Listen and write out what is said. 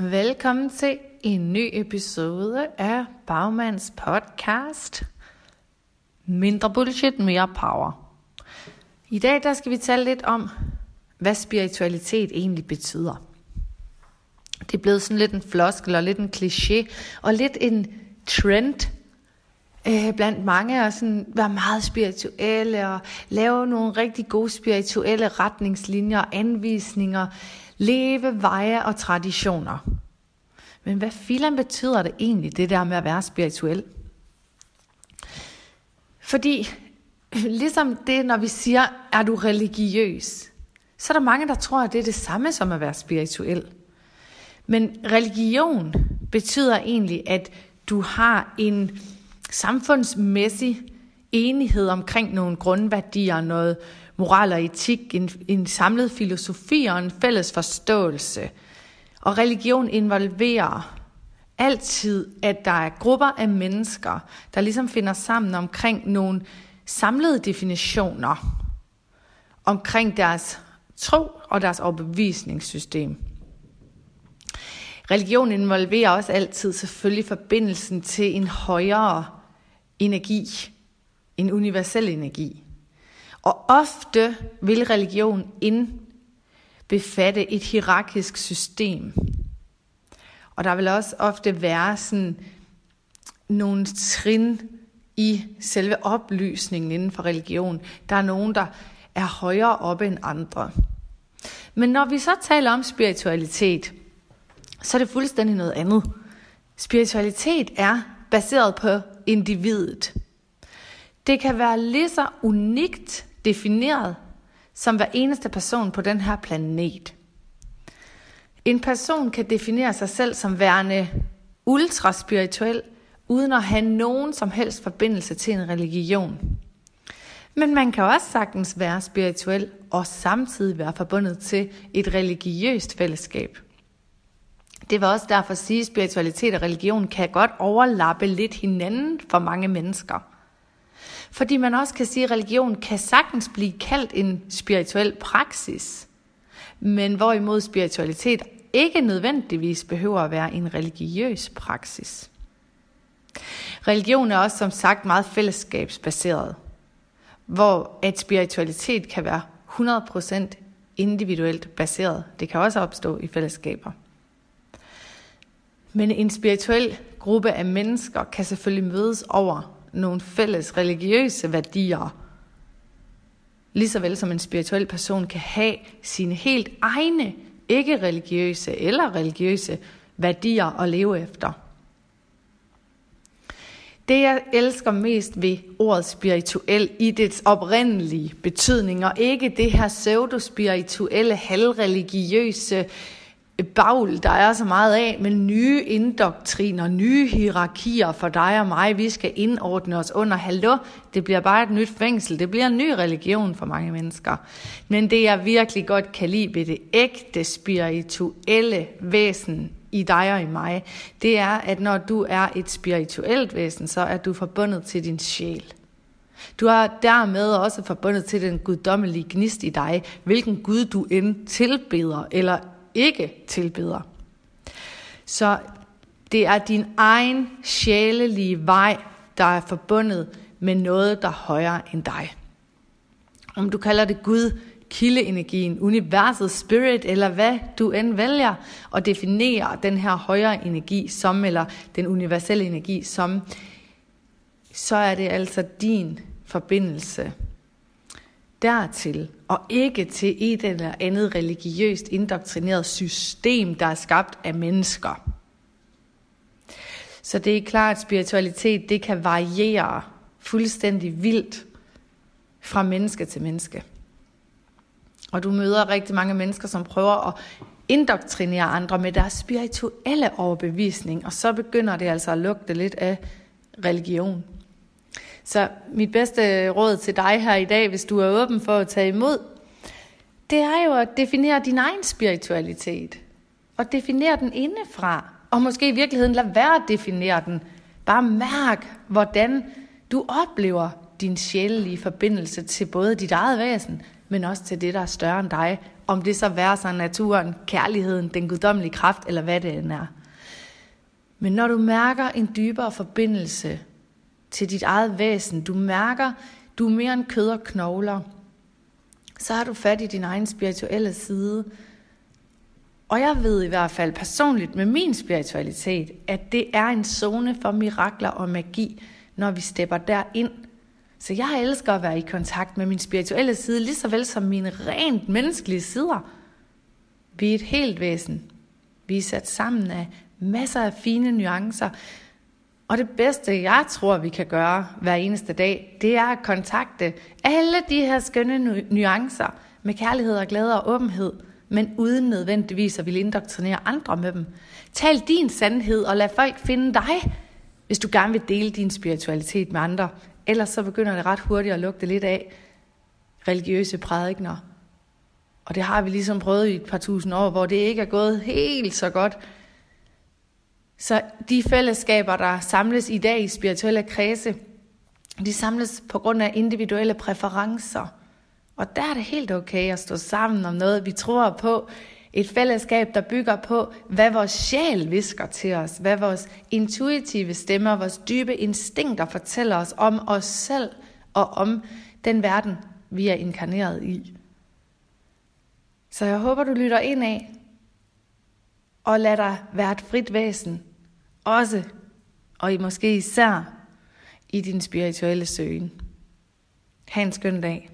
Velkommen til en ny episode af Bagmands podcast. Mindre bullshit, mere power. I dag der skal vi tale lidt om, hvad spiritualitet egentlig betyder. Det er blevet sådan lidt en floskel og lidt en kliché og lidt en trend øh, blandt mange og sådan være meget spirituelle og lave nogle rigtig gode spirituelle retningslinjer anvisninger, leve veje og traditioner. Men hvad filan betyder det egentlig, det der med at være spirituel? Fordi ligesom det, når vi siger, er du religiøs, så er der mange, der tror, at det er det samme som at være spirituel. Men religion betyder egentlig, at du har en samfundsmæssig enighed omkring nogle grundværdier, noget moral og etik, en, en samlet filosofi og en fælles forståelse. Og religion involverer altid, at der er grupper af mennesker, der ligesom finder sammen omkring nogle samlede definitioner omkring deres tro og deres overbevisningssystem. Religion involverer også altid selvfølgelig forbindelsen til en højere energi, en universel energi. Og ofte vil religion indbefatte et hierarkisk system. Og der vil også ofte være sådan nogle trin i selve oplysningen inden for religion. Der er nogen, der er højere oppe end andre. Men når vi så taler om spiritualitet, så er det fuldstændig noget andet. Spiritualitet er baseret på individet. Det kan være lige så unikt defineret som hver eneste person på den her planet. En person kan definere sig selv som værende ultraspirituel, uden at have nogen som helst forbindelse til en religion. Men man kan også sagtens være spirituel og samtidig være forbundet til et religiøst fællesskab. Det var også derfor at sige, at spiritualitet og religion kan godt overlappe lidt hinanden for mange mennesker. Fordi man også kan sige, at religion kan sagtens blive kaldt en spirituel praksis. Men hvorimod spiritualitet ikke nødvendigvis behøver at være en religiøs praksis. Religion er også som sagt meget fællesskabsbaseret, hvor at spiritualitet kan være 100% individuelt baseret. Det kan også opstå i fællesskaber. Men en spirituel gruppe af mennesker kan selvfølgelig mødes over nogle fælles religiøse værdier. Ligeså vel som en spirituel person kan have sine helt egne, ikke religiøse eller religiøse værdier at leve efter. Det jeg elsker mest ved ordet spirituel i dets oprindelige betydning, og ikke det her pseudospirituelle, halvreligiøse bagl, der er så meget af, men nye indoktriner, nye hierarkier for dig og mig. Vi skal indordne os under, hallo, det bliver bare et nyt fængsel. Det bliver en ny religion for mange mennesker. Men det jeg virkelig godt kan lide ved det ægte spirituelle væsen i dig og i mig, det er, at når du er et spirituelt væsen, så er du forbundet til din sjæl. Du er dermed også forbundet til den guddommelige gnist i dig, hvilken Gud du end tilbeder eller ikke tilbeder. Så det er din egen sjælelige vej, der er forbundet med noget, der er højere end dig. Om du kalder det Gud, kildeenergien, universet, spirit, eller hvad du end vælger at definere den her højere energi som, eller den universelle energi som, så er det altså din forbindelse dertil, og ikke til et eller andet religiøst indoktrineret system, der er skabt af mennesker. Så det er klart, at spiritualitet det kan variere fuldstændig vildt fra menneske til menneske. Og du møder rigtig mange mennesker, som prøver at indoktrinere andre med deres spirituelle overbevisning, og så begynder det altså at lugte lidt af religion. Så mit bedste råd til dig her i dag, hvis du er åben for at tage imod, det er jo at definere din egen spiritualitet. Og definere den indefra. Og måske i virkeligheden lade være at definere den. Bare mærk, hvordan du oplever din sjælelige forbindelse til både dit eget væsen, men også til det, der er større end dig, Om det så være sig naturen, kærligheden, den guddommelige kraft, eller hvad det end er. Men når du mærker en dybere forbindelse til dit eget væsen, du mærker, du er mere end kød og knogler, så har du fat i din egen spirituelle side. Og jeg ved i hvert fald personligt med min spiritualitet, at det er en zone for mirakler og magi, når vi stepper derind. Så jeg elsker at være i kontakt med min spirituelle side, lige så vel som mine rent menneskelige sider. Vi er et helt væsen. Vi er sat sammen af masser af fine nuancer. Og det bedste, jeg tror, vi kan gøre hver eneste dag, det er at kontakte alle de her skønne nuancer med kærlighed og glæde og åbenhed, men uden nødvendigvis at ville indoktrinere andre med dem. Tal din sandhed og lad folk finde dig, hvis du gerne vil dele din spiritualitet med andre. Ellers så begynder det ret hurtigt at lugte lidt af religiøse prædikner. Og det har vi ligesom prøvet i et par tusind år, hvor det ikke er gået helt så godt. Så de fællesskaber, der samles i dag i spirituelle kredse, de samles på grund af individuelle præferencer. Og der er det helt okay at stå sammen om noget, vi tror på. Et fællesskab, der bygger på, hvad vores sjæl visker til os, hvad vores intuitive stemmer, vores dybe instinkter fortæller os om os selv og om den verden, vi er inkarneret i. Så jeg håber, du lytter ind af og lad dig være et frit væsen, også og i måske især i din spirituelle søgen. Ha' en skøn dag.